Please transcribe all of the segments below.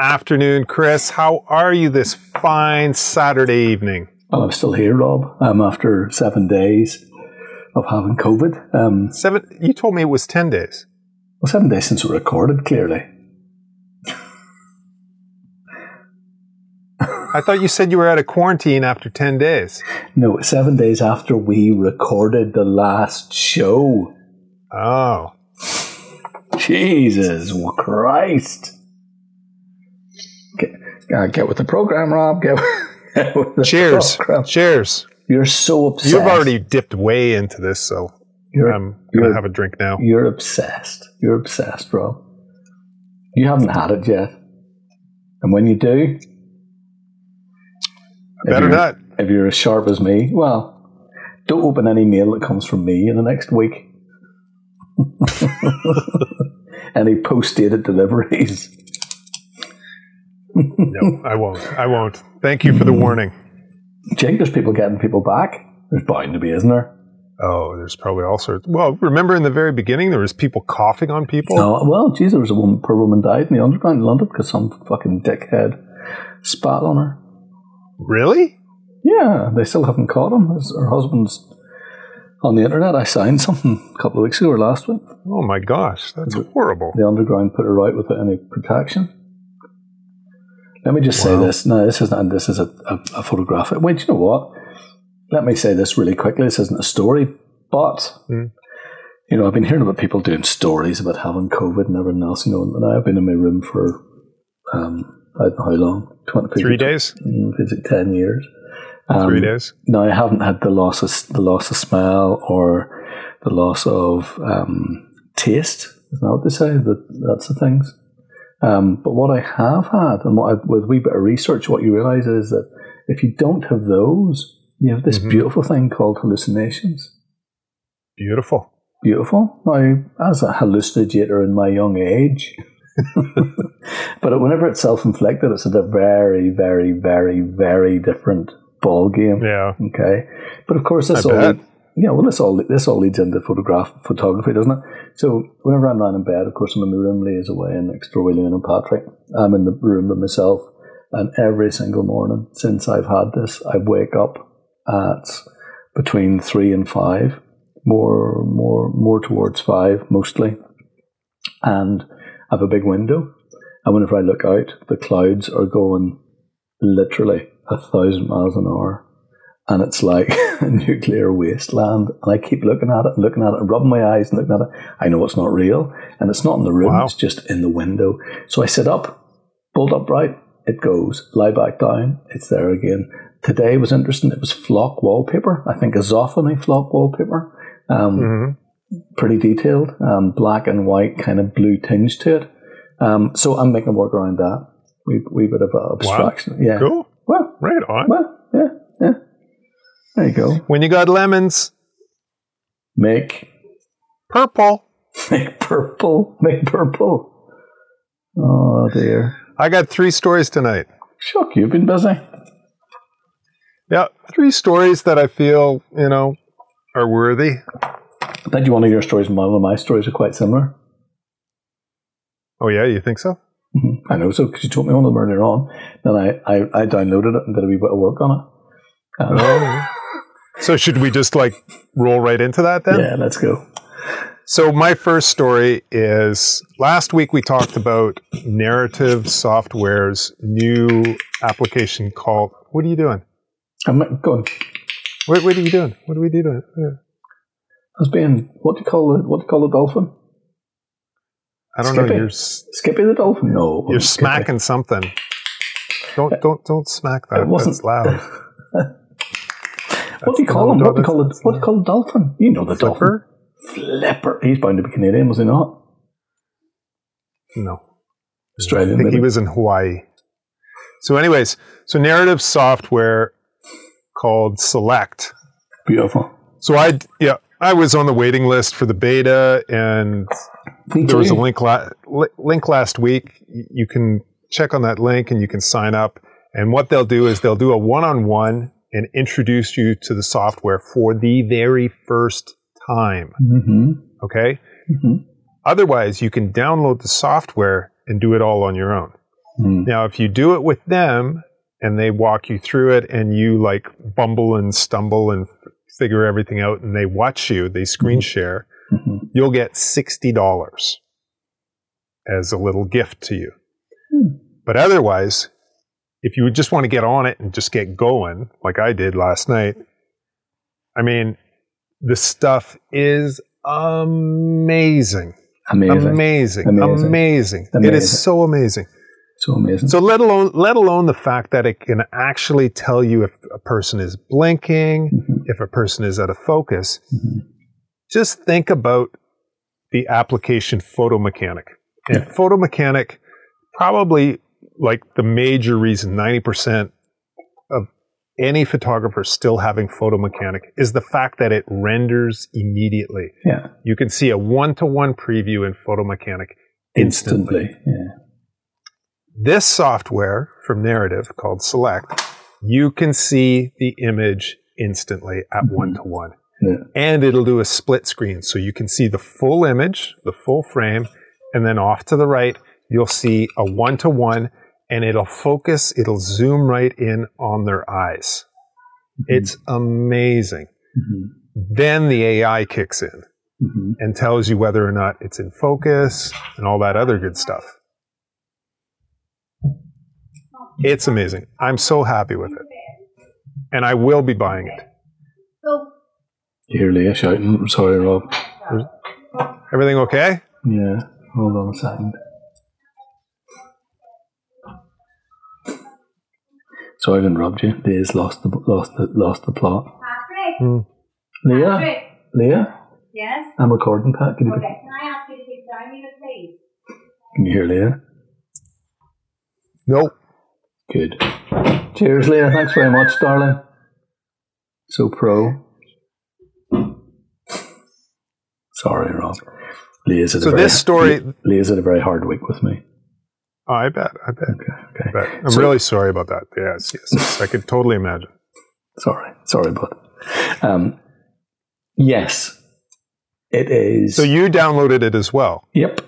afternoon, Chris. How are you this fine Saturday evening? Well, I'm still here, Rob. Um, after seven days of having COVID. Um, seven. You told me it was ten days. Well, seven days since we recorded. Clearly. I thought you said you were out of quarantine after 10 days. No, seven days after we recorded the last show. Oh. Jesus Christ. Get, uh, get with the program, Rob. Get, get with the Cheers. Program. Cheers. You're so obsessed. You've already dipped way into this, so you're, I'm going to have a drink now. You're obsessed. You're obsessed, Rob. You haven't had it yet. And when you do, Better if not. If you're as sharp as me, well, don't open any mail that comes from me in the next week. any post dated deliveries. No, I won't. I won't. Thank you for the warning. Jake, there's people getting people back. There's bound to be, isn't there? Oh, there's probably all sorts. Well, remember in the very beginning there was people coughing on people. Oh well, geez, there was a woman, poor woman died in the underground in London because some fucking dickhead spat on her. Really? Yeah, they still haven't caught him. Her husband's on the internet. I signed something a couple of weeks ago or last week. Oh my gosh, that's the, horrible. The underground put her out without any protection. Let me just wow. say this. No, this isn't. This is a, a, a photograph. Wait, you know what? Let me say this really quickly. This isn't a story, but mm. you know, I've been hearing about people doing stories about having COVID and everything else. You know, and I've been in my room for um, I don't know how long. 20, Three days? Mm, is it 10 years? Um, Three days? No, I haven't had the loss of, the loss of smell or the loss of um, taste. Isn't that what they say? That, that's the things. Um, but what I have had, and what I, with a wee bit of research, what you realize is that if you don't have those, you have this mm-hmm. beautiful thing called hallucinations. Beautiful. Beautiful. Now, as a hallucinator in my young age, but whenever it's self inflicted, it's a very, very, very, very different ball game. Yeah. Okay. But of course, this all. Bet. Yeah, well, this all this all leads into photograph photography, doesn't it? So whenever I'm lying in bed, of course, I'm in my room. Is away next door and Patrick. I'm in the room by myself, and every single morning since I've had this, I wake up at between three and five, more more more towards five mostly, and I have a big window, and whenever I look out, the clouds are going literally a thousand miles an hour, and it's like a nuclear wasteland. And I keep looking at it and looking at it and rubbing my eyes and looking at it. I know it's not real, and it's not in the room; wow. it's just in the window. So I sit up, bolt upright, it goes. Lie back down, it's there again. Today was interesting. It was flock wallpaper. I think a Zoffany flock wallpaper. Um, mm-hmm pretty detailed, um, black and white, kind of blue tinge to it. Um, so I'm making work around that. We we bit of abstraction. Wow. Yeah. Cool. Well, right on. Well, yeah, yeah. There you go. When you got lemons, make purple. Make purple. Make purple. Oh dear. I got three stories tonight. Shock, you've been busy. Yeah, three stories that I feel, you know, are worthy. I bet you one of your stories and one of my stories are quite similar. Oh yeah, you think so? Mm-hmm. I know so because you told me one of them earlier on. Then I, I, I downloaded it and did a wee bit of work on it. Um, oh. So should we just like roll right into that then? Yeah, let's go. So my first story is last week we talked about Narrative Software's new application called. What are you doing? I'm going. What, what are you doing? What are we doing? Yeah as being what do you call it? What do you call a dolphin? I don't Skippy? know. You're Skippy the dolphin. No, you're smacking something. Don't uh, don't don't smack that. It wasn't That's loud. what do you call him? What do you call it? What do you call a dolphin? You know the Flipper? dolphin. Flipper. He's bound to be Canadian, was he not? No. Australian. I think maybe? he was in Hawaii. So, anyways, so narrative software called Select. Beautiful. So I yeah I was on the waiting list for the beta, and there was a link la- link last week. You can check on that link, and you can sign up. And what they'll do is they'll do a one-on-one and introduce you to the software for the very first time. Mm-hmm. Okay. Mm-hmm. Otherwise, you can download the software and do it all on your own. Mm. Now, if you do it with them and they walk you through it and you like bumble and stumble and f- figure everything out and they watch you, they screen mm-hmm. share, mm-hmm. you'll get $60 as a little gift to you. Mm. But otherwise, if you just want to get on it and just get going, like I did last night, I mean, the stuff is amazing. Amazing. Amazing. Amazing. amazing. It is so amazing. So amazing. So let alone let alone the fact that it can actually tell you if a person is blinking, mm-hmm. if a person is out of focus. Mm-hmm. Just think about the application photo mechanic. And yeah. photo mechanic probably like the major reason 90% of any photographer still having photo mechanic is the fact that it renders immediately. Yeah. You can see a one to one preview in photo mechanic instantly. instantly. Yeah. This software from Narrative called Select, you can see the image instantly at one to one. And it'll do a split screen. So you can see the full image, the full frame, and then off to the right, you'll see a one to one and it'll focus, it'll zoom right in on their eyes. Mm-hmm. It's amazing. Mm-hmm. Then the AI kicks in mm-hmm. and tells you whether or not it's in focus and all that other good stuff. It's amazing. I'm so happy with it. And I will be buying it. You hear Leah shouting, sorry, Rob. Everything okay? Yeah, hold on a second. Sorry to interrupt you. Leah's lost the lost the lost the plot. Hmm. Leah, Patrick. Leah. Yes. I'm recording, Pat. Can you? Okay. Can I ask you to keep down me, please? Can you hear Leah? Nope. Good. Cheers, Leah. Thanks very much, darling. So pro. Sorry, Rob. Leah's had so a very, this story. Leah's had a very hard week with me. Oh, I bet. I bet. Okay. okay. I bet. I'm so, really sorry about that. Yes, yes, yes. I could totally imagine. Sorry. Sorry, bud. Um, yes, it is. So you downloaded it as well? Yep.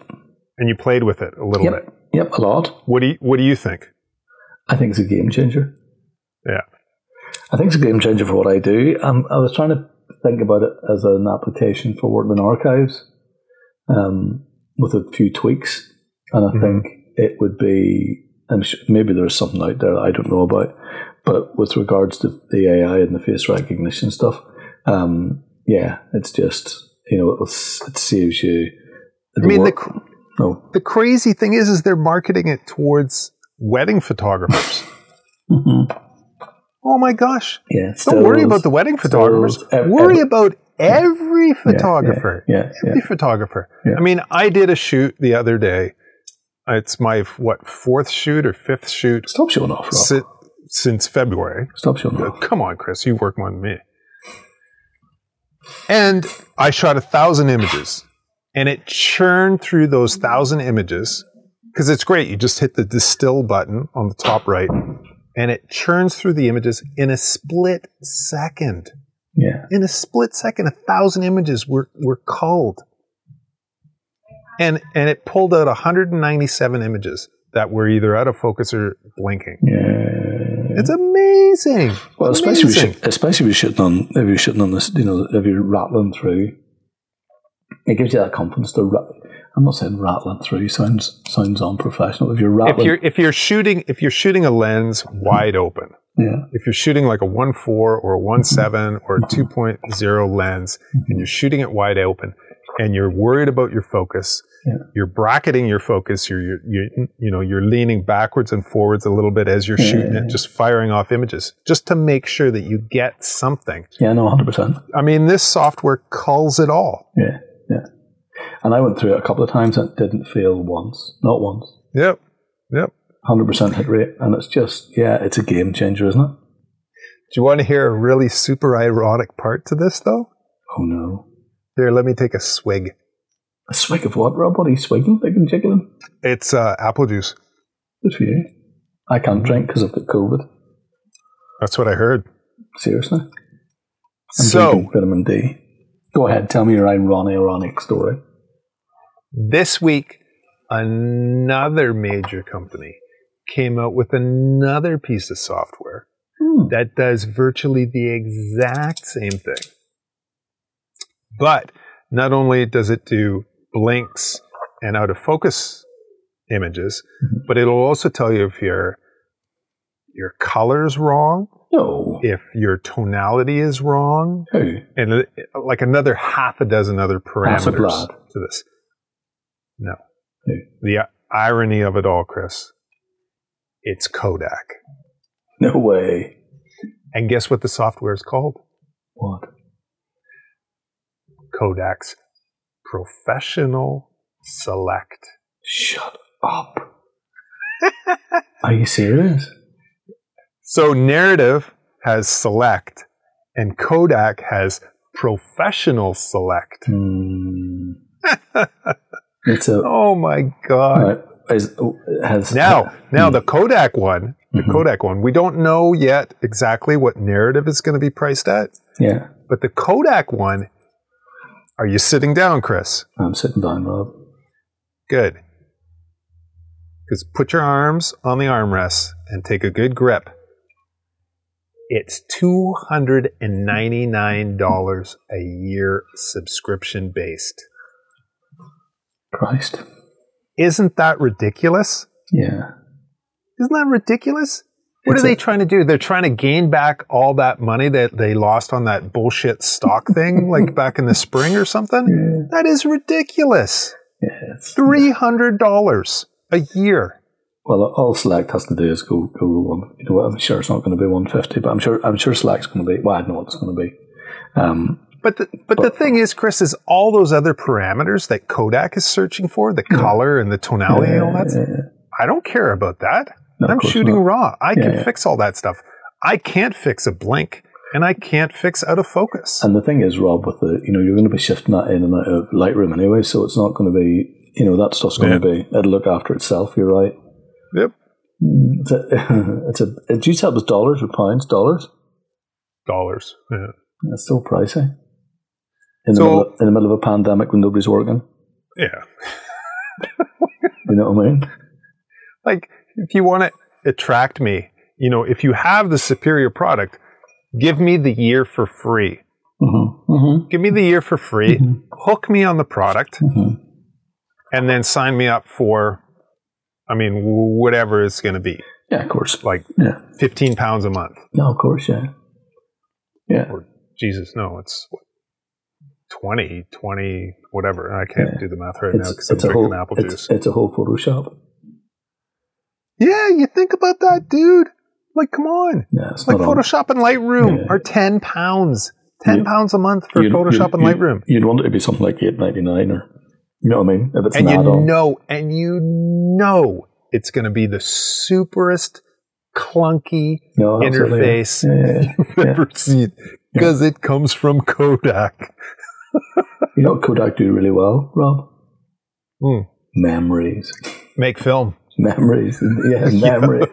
And you played with it a little yep. bit? Yep, a lot. What do you, What do you think? I think it's a game changer. Yeah. I think it's a game changer for what I do. Um, I was trying to think about it as an application for working in archives um, with a few tweaks. And I mm-hmm. think it would be, and maybe there's something out there I don't know about, but with regards to the AI and the face recognition stuff, um, yeah, it's just you know it saves you. I mean, the, no. the crazy thing is, is they're marketing it towards wedding photographers. mm-hmm. Oh my gosh! Yeah, don't worry about the wedding photographers. worry about every photographer. Yeah, yeah, yeah every photographer. I mean, I did a shoot the other day Uh, it's my what fourth shoot or fifth shoot. Stop showing off, si- since February. Stop showing uh, off. Come on, Chris, you work more than me. And I shot a thousand images, and it churned through those thousand images because it's great. You just hit the distill button on the top right, and it churns through the images in a split second. Yeah. In a split second, a thousand images were, were culled and and it pulled out 197 images that were either out of focus or blinking. Yeah, it's amazing. Well, especially amazing. If especially if you're shooting on if you're shooting on this, you know, if you're rattling through, it gives you that confidence to. I'm not saying rattling through sounds sounds unprofessional. If you're rattling, if you're if you're shooting if you're shooting a lens wide open, yeah. If you're shooting like a 1.4 or a 1.7 or a 2.0 lens, and you're shooting it wide open, and you're worried about your focus, yeah. You're bracketing your focus. You're, you're, you're, you know, you're leaning backwards and forwards a little bit as you're yeah, shooting yeah, it, just firing off images, just to make sure that you get something. Yeah, no, 100%. I mean, this software culls it all. Yeah, yeah. And I went through it a couple of times and it didn't fail once. Not once. Yep, yep. 100% hit rate. And it's just, yeah, it's a game changer, isn't it? Do you want to hear a really super ironic part to this, though? Oh, no. Here, let me take a swig. A swig of what, Rob? What are you swigging, like and jiggling? It's uh, apple juice. Good for you. I can't drink because I've got COVID. That's what I heard. Seriously? I'm so, vitamin D. Go ahead, tell me your ironic, ironic story. This week, another major company came out with another piece of software hmm. that does virtually the exact same thing. But not only does it do blinks and out of focus images, mm-hmm. but it'll also tell you if your your color's wrong. No. If your tonality is wrong. Hey. And uh, like another half a dozen other parameters to this. No. Hey. The irony of it all, Chris, it's Kodak. No way. And guess what the software is called? What? Kodak's Professional Select. Shut up. Are you serious? So narrative has select and Kodak has professional select. Mm. it's a Oh my god. Is, has now now mm. the Kodak one, the mm-hmm. Kodak one, we don't know yet exactly what narrative is going to be priced at. Yeah. But the Kodak one, are you sitting down, Chris? I'm sitting down, Rob. Good. Because put your arms on the armrests and take a good grip. It's $299 a year subscription based. Christ. Isn't that ridiculous? Yeah. Isn't that ridiculous? What it's are they a, trying to do? They're trying to gain back all that money that they lost on that bullshit stock thing, like back in the spring or something. Yeah. That is ridiculous. Yeah, Three hundred dollars a year. Well, all Select has to do is go go one. You know? I'm sure it's not going to be 150, but I'm sure I'm sure Select's going to be. Well, I know what it's going to be. Um, but the, but, but, the thing is, Chris, is all those other parameters that Kodak is searching for, the color and the tonality and all that. Yeah, I don't care about that. No, I'm shooting not. raw. I can fix all that stuff. I can't fix a blink and I can't fix out of focus. And the thing is, Rob, with the you know you're going to be shifting that in and out of Lightroom anyway, so it's not going to be you know that stuff's going yeah. to be it'll look after itself. You're right. Yep. Mm, it's a, it's a, do you tell us dollars or pounds? Dollars? Dollars, yeah. That's still pricey. In, so, middle of, in the middle of a pandemic when nobody's working. Yeah. you know what I mean? Like, if you want to attract me, you know, if you have the superior product, give me the year for free. Mm-hmm. Mm-hmm. Give me the year for free, mm-hmm. hook me on the product, mm-hmm. and then sign me up for I mean, whatever it's going to be. Yeah, of course. Like yeah. 15 pounds a month. No, of course, yeah. Yeah. Or, Jesus, no, it's what, 20, 20, whatever. I can't yeah. do the math right it's, now because I'm drinking whole, apple it's, juice. It's a whole Photoshop. Yeah, you think about that, dude. Like, come on. Yeah, like Photoshop and Lightroom yeah. are 10 pounds. 10 you, pounds a month for Photoshop and Lightroom. You'd want it to be something like eight ninety nine or you know what I mean? If it's and you know, and you know it's going to be the superest clunky no, interface yeah, yeah, you've yeah. ever seen because it comes from Kodak. you know what Kodak do really well, Rob? Mm. Memories. Make film. Memories. Yeah, memory.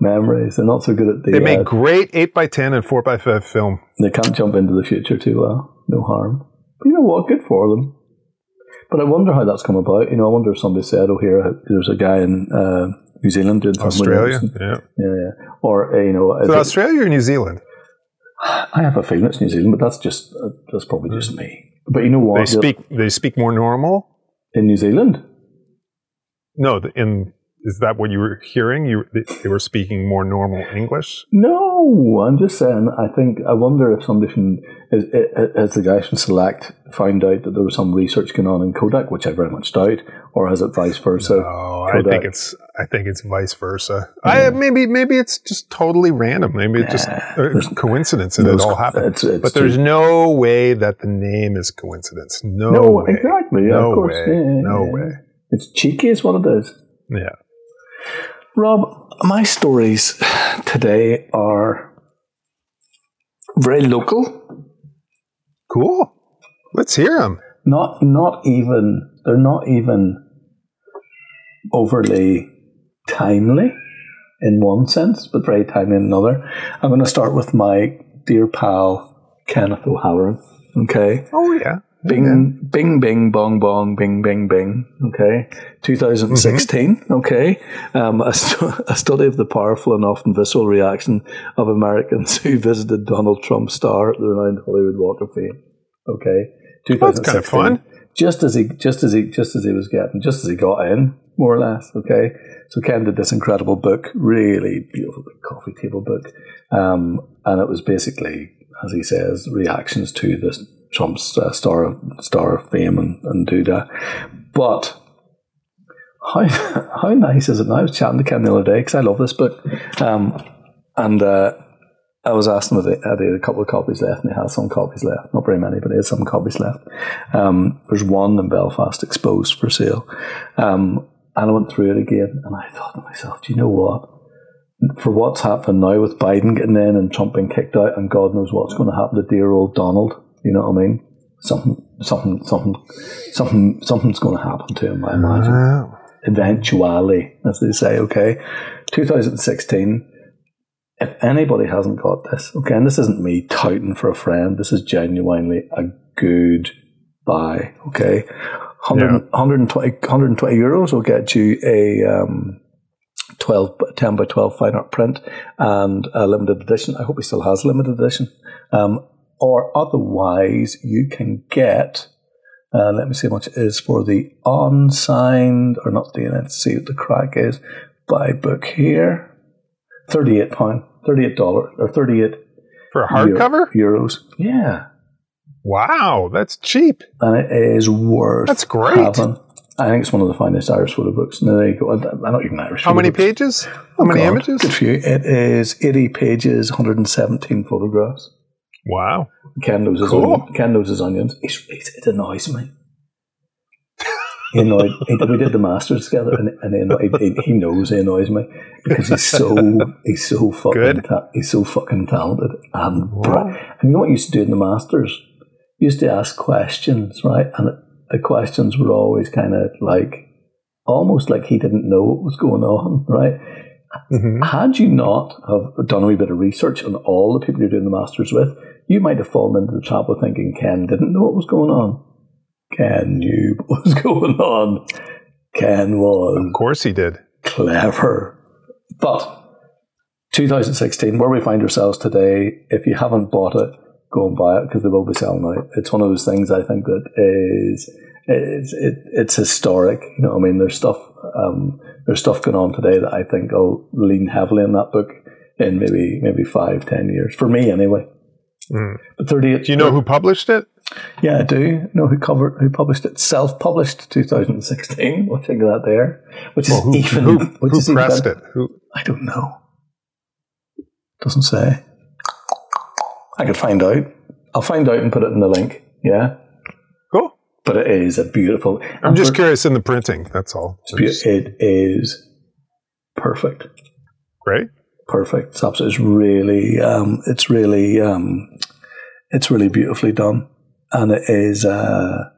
memories. They're not so good at the. They make uh, great 8x10 and 4x5 film. They can't jump into the future too well. No harm. But you know what? Good for them. But I wonder how that's come about. You know, I wonder if somebody said, "Oh, here, there's a guy in uh, New Zealand doing something. Australia, yeah, yeah, yeah," or uh, you know, so Australia or New Zealand? I have a feeling it's New Zealand, but that's just uh, that's probably just me. But you know what? They speak they speak more normal in New Zealand. No, in is that what you were hearing? You they were speaking more normal English? No, I'm just saying. I think I wonder if somebody from as the guy from Select found out that there was some research going on in Kodak, which I very much doubt, or has it vice versa? No, Kodak? I think it's I think it's vice versa. Yeah. I maybe maybe it's just totally random. Maybe it's just a uh, coincidence and it all happened. It's, it's but there's no way that the name is coincidence. No, no way. exactly. No course, way. Yeah, no way. It's cheeky, is what it is. Yeah. Rob, my stories today are very local. Cool. Let's hear them. Not, not even. They're not even overly timely in one sense, but very timely in another. I'm going to start with my dear pal Kenneth O'Halloran. Okay. Oh yeah. Bing, yeah. bing, bing, bong, bong, bing, bing, bing. Okay. 2016. Mm-hmm. Okay. Um, a, st- a, study of the powerful and often visceral reaction of Americans who visited Donald Trump's star at the renowned Hollywood Walk of Fame. Okay. 2016. That's kind of fun. Just as he, just as he, just as he was getting, just as he got in, more or less. Okay. So Ken did this incredible book, really beautiful big coffee table book. Um, and it was basically, as he says, reactions to this Trump's uh, star star of fame and, and do that. But how how nice is it? And I was chatting to Ken the other day because I love this book, um, and uh, I was asking if they had a couple of copies left, and he has some copies left. Not very many, but he has some copies left. Um, there's one in Belfast exposed for sale, um, and I went through it again, and I thought to myself, do you know what? For what's happened now with Biden getting in and Trump being kicked out, and God knows what's going to happen to dear old Donald you know what I mean? Something, something, something, something, something's going to happen to him. I imagine. Wow. Eventually, as they say. Okay, 2016. If anybody hasn't got this, okay, and this isn't me touting for a friend. This is genuinely a good buy. Okay, 100, yeah. 120, 120 euros will get you a. Um, 12, 10 by 12 fine art print and a limited edition. I hope he still has limited edition. Um, or otherwise you can get, uh, let me see how much it is for the unsigned, or not the, let's see what the crack is, buy book here. £38, $38, or 38 For a hardcover? Euro, euros. Yeah. Wow, that's cheap. And it is worth That's great. Having. I think it's one of the finest Irish photo books. No, there you go. I'm not even Irish. How many books. pages? How oh many God, images? Good few. It is 80 pages, 117 photographs. Wow. Ken knows his, cool. onion, Ken his onions. It's, it, it annoys me. He annoyed. He, we did the masters together, and, and he, he, knows he annoys me because he's so he's so fucking ta- he's so fucking talented and bright. And you know what he used to do in the masters? Used to ask questions, right? And the questions were always kind of like almost like he didn't know what was going on, right? Mm-hmm. Had you not have done a wee bit of research on all the people you're doing the masters with, you might have fallen into the trap of thinking Ken didn't know what was going on. Ken knew what was going on. Ken was. Of course he did. Clever. But 2016, where we find ourselves today, if you haven't bought it, go and buy it because they will be selling out. It's one of those things I think that is it's it, it's historic. You know, I mean, there's stuff um, there's stuff going on today that I think will lean heavily on that book in maybe maybe five ten years for me anyway. Mm. But thirty eight. Do you know who published it? Yeah, I do. know who covered who published it. Self published, 2016. We'll check that there. Which is well, who, even. Who, which who is pressed even, it? Who? I don't know. Doesn't say. I could find out. I'll find out and put it in the link. Yeah but it is a beautiful. I'm just curious in the printing. That's all. It's it is perfect. Great. Perfect. It's, it's really, um, it's really, um, it's really beautifully done, and it is. Uh,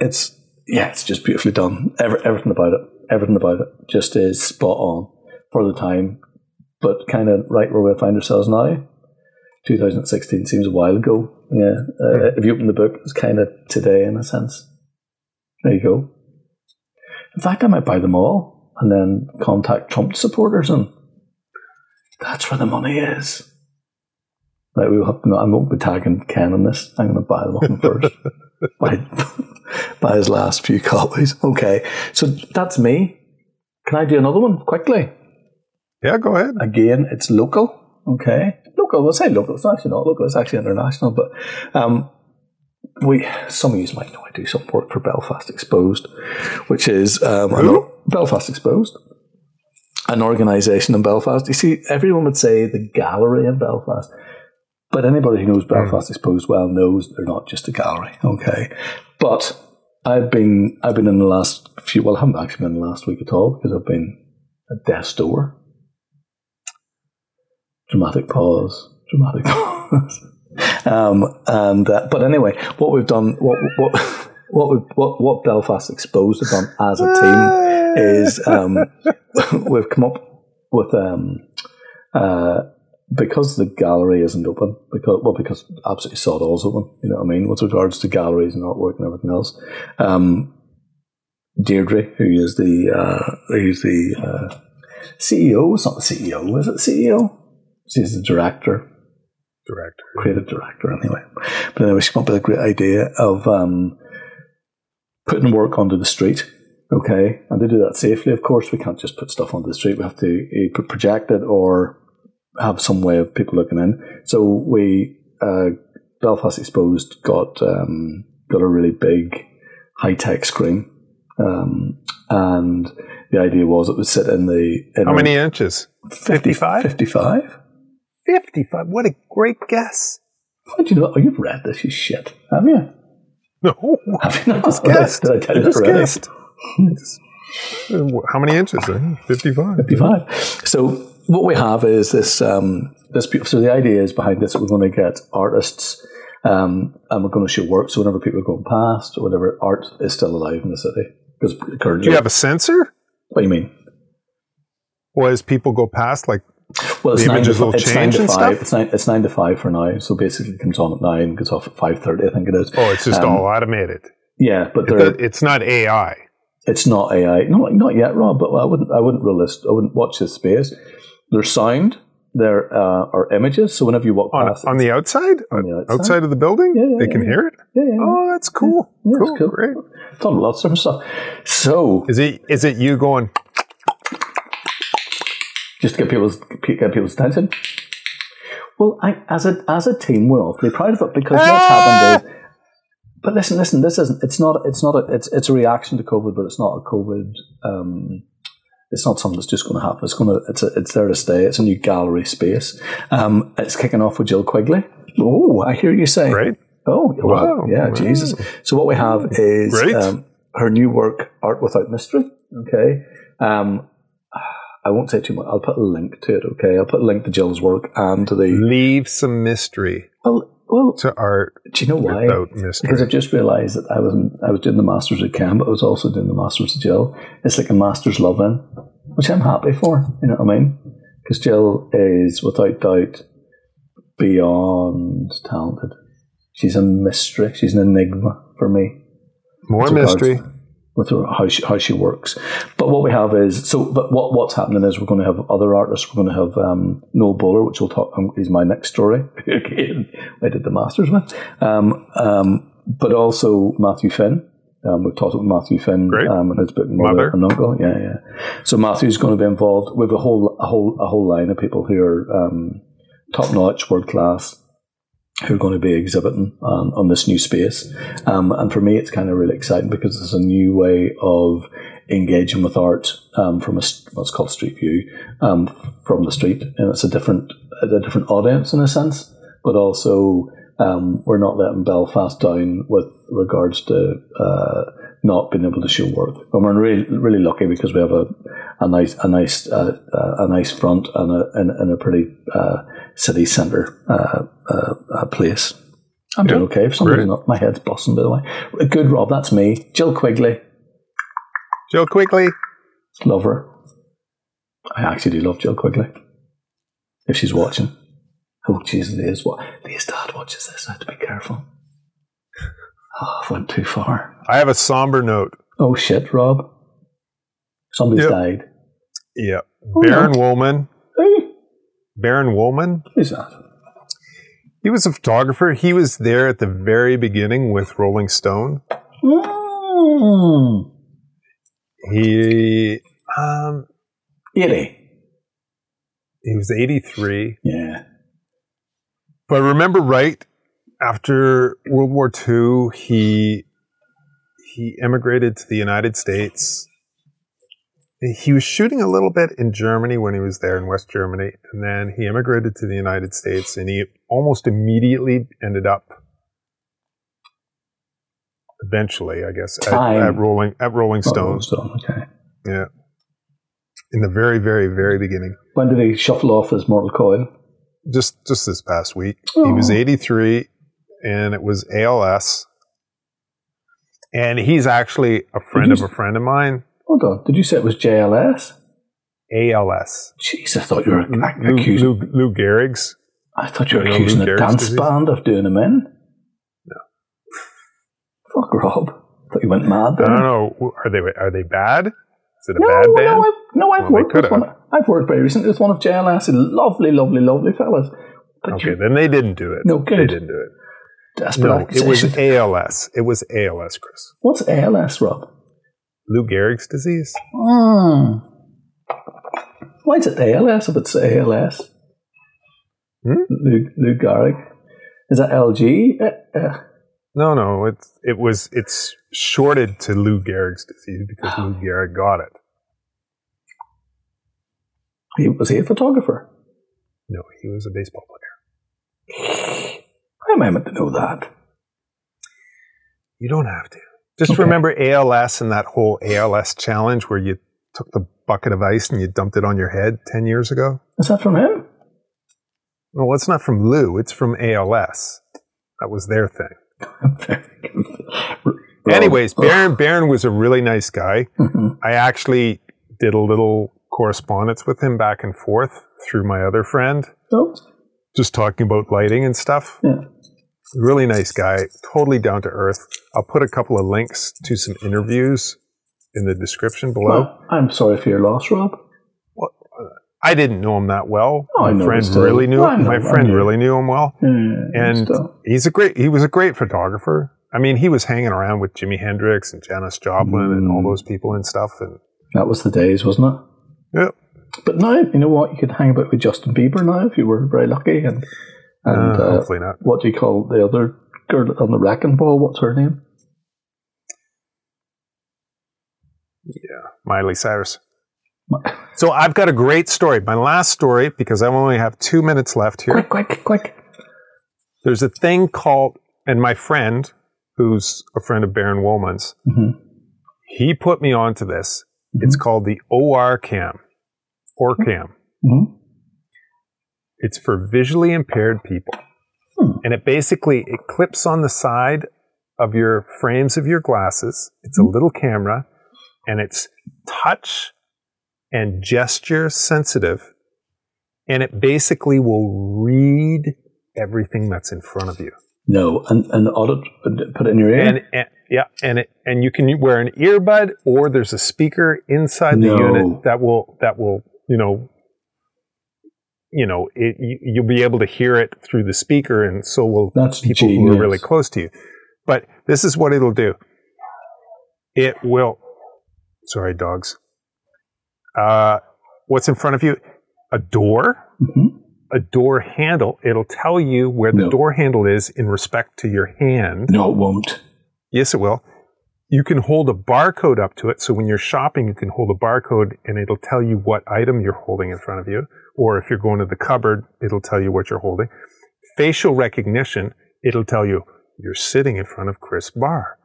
it's yeah, it's just beautifully done. Every, everything about it, everything about it, just is spot on for the time, but kind of right where we find ourselves now. 2016 seems a while ago. Yeah. Uh, if you open the book, it's kind of today in a sense. There you go. In fact, I might buy them all and then contact Trump supporters, and that's where the money is. Like we will have, no, I won't be tagging Ken on this. I'm going to buy them him first. buy, buy his last few copies. Okay, so that's me. Can I do another one quickly? Yeah, go ahead. Again, it's local. Okay, local. We'll say local. It's actually not local. It's actually international. But um, we, some of you might know, I do some work for Belfast Exposed, which is um, an, Belfast Exposed, an organisation in Belfast. You see, everyone would say the gallery in Belfast. But anybody who knows Belfast mm. Exposed well knows they're not just a gallery, okay? But I've been I've been in the last few well I haven't actually been in the last week at all because I've been at death's door dramatic pause, dramatic pause. um, and uh, but anyway, what we've done, what what what what what Belfast Exposed done as a team is um, we've come up with um, uh, because the gallery isn't open, because well, because absolutely sod all's open. You know what I mean? With regards to galleries and artwork and everything else. Um, Deirdre, who is the uh, who's the uh, CEO, it's not the CEO, is it CEO? She's the director. Director. Creative director, anyway. But anyway, she came up with a great idea of um, putting work onto the street. Okay, and to do that safely, of course, we can't just put stuff onto the street. We have to either project it or have some way of people looking in. So we uh, Belfast Exposed got um, got a really big high tech screen, um, and the idea was it would sit in the in how many inches? 55? 55? 55. What a great guess. How do you know? Oh, you've read this, you shit, have you? No. Have you not? Just guessed. Did I tell you Just guessed. How many inches? 55. 55. So what we have is this um, this beautiful. So the idea is behind this, we're going to get artists, um, and we're going to show work. So whenever people are going past or whatever, art is still alive in the city. Because currently, Do you have a sensor? what do you mean? Or as people go past, like, Well, it's The nine, images to, will it's nine change to and five. stuff? It's nine. It's nine to five for now. So basically, it comes on at nine, goes off at five thirty. I think it is. oh, it's just Um, all automated. Yeah, but It- It's not AI. It's not AI. No, not yet, Rob. But I wouldn't. I wouldn't this. I wouldn't watch this space. There's sound. There uh, are images. So whenever you walk On, past, on the outside? on the outside, Outside of the building? Yeah, yeah, they can yeah. hear it? yeah, yeah, Oh, that's cool. Cool. cool. Great. it's on lots of stuff. So Is it is it you going, just to get people's get people's attention. Well, I, as a as a team, we're awfully proud of it because what's happened is. But listen, listen. This isn't. It's not. It's not. A, it's it's a reaction to COVID, but it's not a COVID. Um, it's not something that's just going to happen. It's going to. It's a, It's there to stay. It's a new gallery space. Um, it's kicking off with Jill Quigley. Oh, I hear you say. right? Oh, well, Wow. yeah, Wow. Jesus. So what we have is um, her new work, Art Without Mystery. Okay. Um, I won't say too much. I'll put a link to it. Okay. I'll put a link to Jill's work and to the. Leave some mystery Well, well. to art Do you know why? mystery. Because I've just realised that I was in, I was doing the masters with Cam, but I was also doing the masters with Jill. It's like a masters love in, which I'm happy for. You know what I mean? Because Jill is without doubt beyond talented. She's a mystery. She's an enigma for me More with regards mystery. With her, how she how she works. But what we have is so. But what what's happening is we're going to have other artists. We're going to have um, Noel Bowler, which we'll talk. Um, is my next story. Again, I did the masters with. Um, um, but also Matthew Finn. Um, we've talked about Matthew Finn um, and his book Mother, Mother. and Uncle. Yeah, yeah. So Matthew's going to be involved with a whole a whole a whole line of people who are um, top notch, world class, who are going to be exhibiting on, on this new space. Um, and for me, it's kind of really exciting because it's a new way of engaging with art um, from a, what's called street view um, from the street, and it's a different a different audience in a sense, but also um, we're not letting Belfast down with regards to uh, not being able to show work. And we're really really lucky because we have a, a nice a nice uh, a nice front and a and, and a pretty uh, city centre uh, uh, uh, place. I'm doing okay. For some great. not- my head's busting. By the way, good Rob. That's me. Jill Quigley, Jill Quigley. love her. I actually do love Jill Quigley. If she's watching, oh Jesus, Liz, what? Liz dad watches this. I have to be careful. Oh, I went too far. I have a somber note. Oh shit, Rob. Somebody's Yep. died. Yeah. Oh, Baron no. Wolman. Hey, Baron Wolman. who's that? He was a photographer. He was there at the very beginning with Rolling Stone. Mm. He um Eighty. he was 83. Yeah. If I remember right, after World War II, he he immigrated to the United States. He was shooting a little bit in Germany when he was there in West Germany, and then he immigrated to the United States, and he almost immediately ended up, eventually, I guess, at, at Rolling at Rolling oh, Stone. Oh, Stone. Okay. Yeah, in the very, very, very beginning. When did he shuffle off his mortal coil? just just this past week. He oh. was Oh. 83 and it was ALS. And he's actually a friend of a friend of mine. Hold on. Did you say it was JLS? ALS. Jeez, I thought you were Lou, accusing. Lou, Lou Gehrig's. I thought you were You know accusing Lou a Gehrig's dance disease? band of doing him in. No. Fuck Rob. thought you went mad I there. don't know. Are they are they bad? Is it a No, bad no, band? I've, no, I've Well, worked with one. I've worked very recently with one of JLS. Lovely, lovely, lovely fellas. But Okay, you then they didn't do it. No, good. They didn't do it. Desperate No, it was. ALS. It was ALS, Chris. What's ALS, Rob? Lou Gehrig's disease. Hmm. Why is it ALS if it's ALS? Hmm? Lou, Lou Gehrig. Is that LG? Uh, uh, No, no, it's it was it's shorted to Lou Gehrig's disease because Lou Gehrig got it. he, was he a photographer? No, he was a baseball player. Am I meant to know that? You don't have to. Just Okay. remember ALS and that whole ALS challenge where you took the bucket of ice and you dumped it on your head 10 years ago? Is that from him? Well, it's not from Lou, it's from ALS. That was their thing. Anyways, Baron Baron was a really nice guy. Mhm. I actually did a little correspondence with him back and forth through my other friend, Oh, just talking about lighting and stuff. yeah. Really nice guy, totally down to earth. I'll put a couple of links to some interviews in the description below. Well, I'm sorry for your loss, Rob. Well, I didn't know him that well. Oh, my friend really knew him. know, My friend knew. really knew him well. Mm, And he's a great he was a great photographer. I mean, he was hanging around with Jimi Hendrix and Janis Joplin and all Mm. those people and stuff and that was the days, wasn't it? yeah. But now, you know what? You could hang about with Justin Bieber now if you were very lucky. And and Uh, uh, hopefully not. what do you call the other girl on the wrecking ball? What's her name? Yeah, Miley Cyrus. So I've got a great story. My last story, because I only have two minutes left here. Quick, quick, quick! There's a thing called, and my friend, who's a friend of Baron Wolman's, Mhm. he put me onto this. It's called the OrCam, or cam. Mhm. It's for visually impaired people. Hmm. And it basically it clips on the side of your frames of your glasses. It's Hmm. a little camera and it's touch and gesture sensitive. And it basically will read everything that's in front of you. No, and and put it in your ear. And, and yeah, and it and you can wear an earbud or there's a speaker inside the unit that will that will you know you know it, you, you'll be able to hear it through the speaker, and so will That's people who are really close to you. But this is what it'll do. It will. Sorry, dogs. Uh, what's in front of you? A door. Mhm. A door handle. It'll tell you where the No. door handle is in respect to your hand. No, it won't. Yes, it will. You can hold a barcode up to it. So when you're shopping, you can hold a barcode and it'll tell you what item you're holding in front of you. Or if you're going to the cupboard, it'll tell you what you're holding. Facial recognition, it'll tell you you're sitting in front of Chris Barr.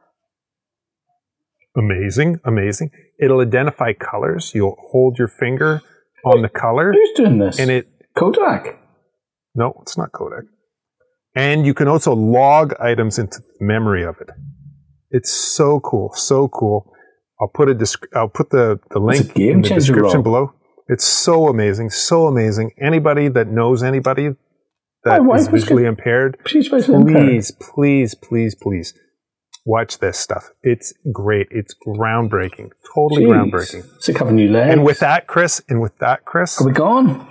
Amazing, amazing. It'll identify colors. You'll hold your finger on the color Who's doing this? and it Kodak. no, it's not Kodak. And you can also log items into the memory of it. It's so cool, so cool. I'll put a descri- I'll put the, the link in the description below. It's so amazing, so amazing. Anybody that knows anybody that is visually good. impaired, She's visually impaired. please, please, please, please watch this stuff. It's great. It's groundbreaking. Totally Jeez. groundbreaking. It's like having new legs. And with that, Chris, and with that, Chris, Are we gone?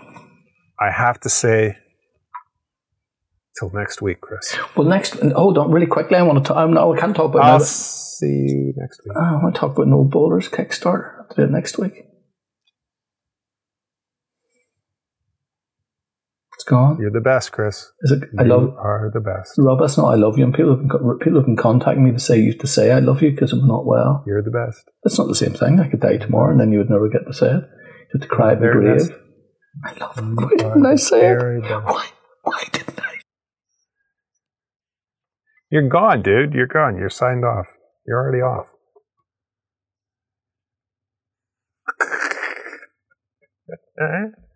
I have to say, till next week, Chris. Well, next, hold on, really quickly. I want to um, talk. I'm I can't talk about I'll another- see you next week. Oh, I want to talk about Noel Bowler's Kickstarter. I'll do it next week. It's gone. You're the best, Chris. Is it? I you love are the best. Rob. That's not I love you. And people have been, people have been contacting me to say used to say I love you because I'm not well. You're the best. That's not the same thing. I could die tomorrow and then you would never get to say it. You have to cry at the grave. best. I love. Why didn't I say it? Why? Why didn't I? You're gone, dude. You're gone. You're signed off. You're already off.